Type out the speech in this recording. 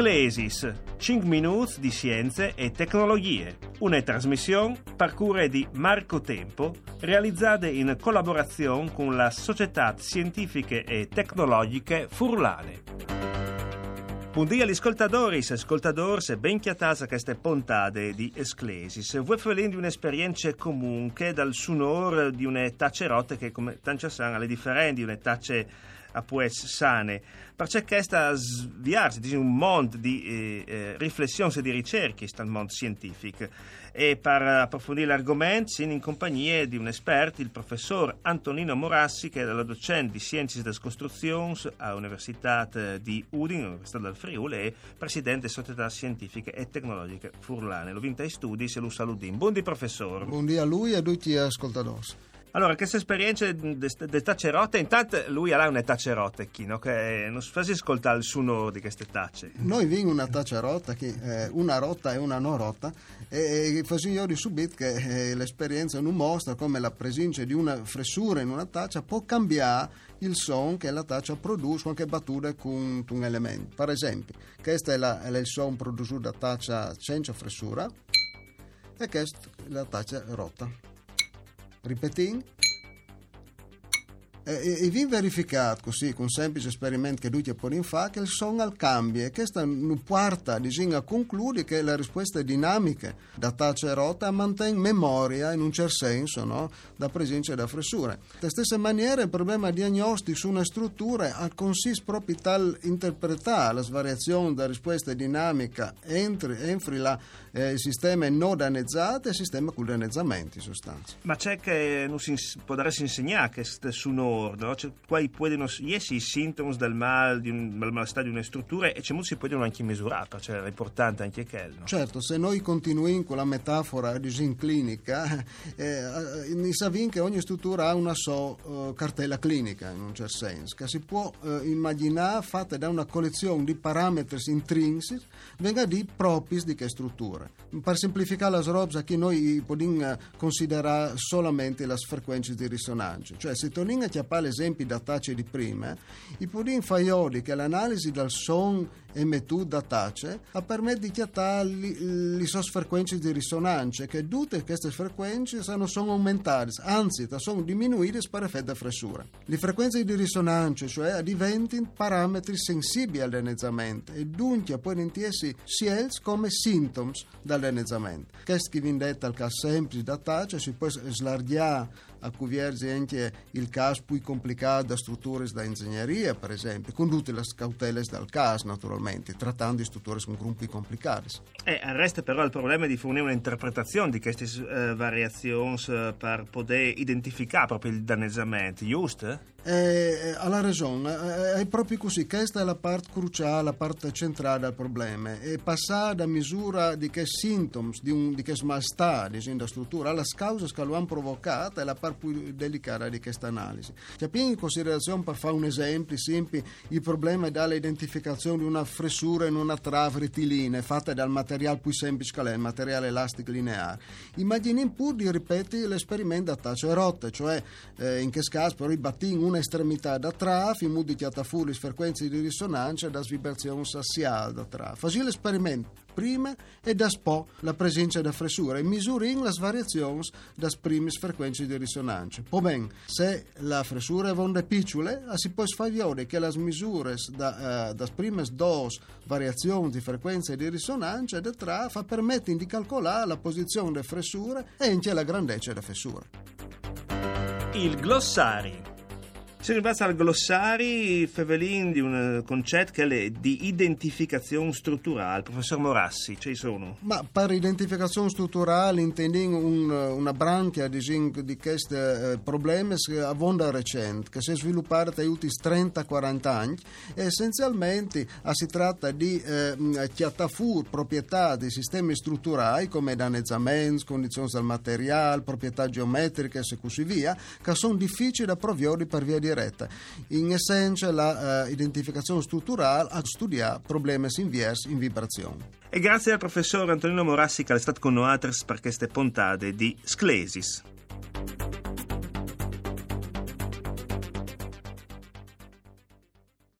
Sclesis, 5 minuti di scienze e tecnologie, una trasmissione parcure di Marco Tempo, realizzata in collaborazione con la Società Scientifiche e Tecnologiche Furlane. Buongiorno agli ascoltatori e ascoltadores, ben chiatasa queste puntate di Esclesis. Voi di un'esperienza comune dal sonoro di una tacerotte che, come tanto sanno, è differente di una tace a pues sane, perché questa sviarsi di un mondo di eh, eh, riflessione e di ricerche sta mondo scientifico e per approfondire l'argomento siamo in compagnia di un esperto, il professor Antonino Morassi che è la docente di Scienze delle Costruzioni all'Università di Udine, Università del Friuli e presidente della Società Scientifiche e Tecnologiche Furlane. Lo vinta ai studi, se lo saludin. Buondì professore. Buondì a lui e a tutti gli ascoltatori. Allora, questa esperienza del tacerotte, intanto lui ha una tacerotte, Chino, che non si fa ascoltare suono di queste tacce. Noi abbiamo una tacerotta, che è una rotta e una non rotta, e così io subito che eh, l'esperienza non mostra come la presenza di una fressura in una taccia può cambiare il suono che la taccia produce anche battute con un elemento. Per esempio, questo è, la, è il suono prodotto da taccia senza fressura e questa è la taccia rotta. Ripetin? E, e, e vi verificato così con un semplice esperimento che tutti possono fare che il suono cambia e questa non porta a concludere che la risposta è dinamica da taccia rota mantiene memoria in un certo senso no? da presenza e da fressura. De stessa maniera il problema diagnostico su una struttura consiste proprio tal interpretare la svariazione da risposta dinamica entri, entri la, eh, il sistema non danneggiato e il sistema con danneggiamenti in sostanza. Ma c'è che non si può dare insegnare che su no? Cioè, quali possono essere i sintomi del mal, di un, del malestare di una struttura e c'è molto si possono anche misurare, cioè è importante anche quello. No? Certo, se noi continuiamo con la metafora di clinica, eh, eh sappiamo che ogni struttura ha una sua uh, cartella clinica in un certo senso, che si può uh, immaginare fatta da una collezione di parametri intrinseci, venga di propis di che struttura. Per semplificare la roba, che noi possiamo considerare solamente le frequenze di risonanza, cioè se torniamo a principali esempi da tace di prima, i pudin faioli che l'analisi del son emettuto da tace ha permesso di chiattare le sue frequenze di risonanza, che tutte queste frequenze sono, sono aumentate, anzi sono diminuite per effetto fressura. Le frequenze di risonanza, cioè, diventano parametri sensibili all'annezzamento e dunque poi intesi sia come sintomi dall'annezzamento. Questo che viene detto al caso semplice da tace si può slargiare a cui verge anche il caso più complicato da strutture da ingegneria, per esempio, con tutte le cautele dal caso, naturalmente, trattando di strutture con gruppi complicati. E resta però il problema di fornire un'interpretazione di queste uh, variazioni uh, per poter identificare proprio il danneggiamento, giusto? Eh, ha ragione, è proprio così, questa è la parte cruciale, la parte centrale del problema, e passare da misura di che sintomi, di, un, di che malstar della struttura, alla cause che lo hanno provocato è la parte più delicata di questa analisi. Capiamo in considerazione, per fare un esempio semplice, il problema dall'identificazione di una fressura in una trave rettilinea fatta dal materiale più semplice che è il materiale elastico lineare. Immaginiamo pure di ripetere l'esperimento da tacce rotte, cioè eh, in che caso però i battini una estremità da traf, in modo di le frequenze di risonanza e da vibrazione sassiale da traf. Facciamo l'esperimento prima e da spo la presenza da fressura e misurino le variazioni da prime frequenze di risonanza. Poi ben, se la fressura è vonde piccole, si può sfagliare che le misure da, uh, da prime dos variazioni di frequenza di risonanza da traf permettono di calcolare la posizione delle fressure e anche la grandezza della fessura. Il glossario si rimbalza al glossari Fevelin di un concetto che è di identificazione strutturale. Professor Morassi, ci sono? Ma per identificazione strutturale intendiamo un, una branchia di, di questi eh, problemi a vonda recente, che si è sviluppata negli ultimi 30-40 anni e essenzialmente ah, si tratta di eh, chiattafur proprietà di sistemi strutturali come danneggiamenti, condizioni del materiale, proprietà geometriche e così via, che sono difficili da provvedere per via di diretta. In essenza la uh, identificazione strutturale a studiare problemi inversi in vibrazione. E grazie al professor Antonino Morassi che è stato con noi per queste puntate di Sclesis.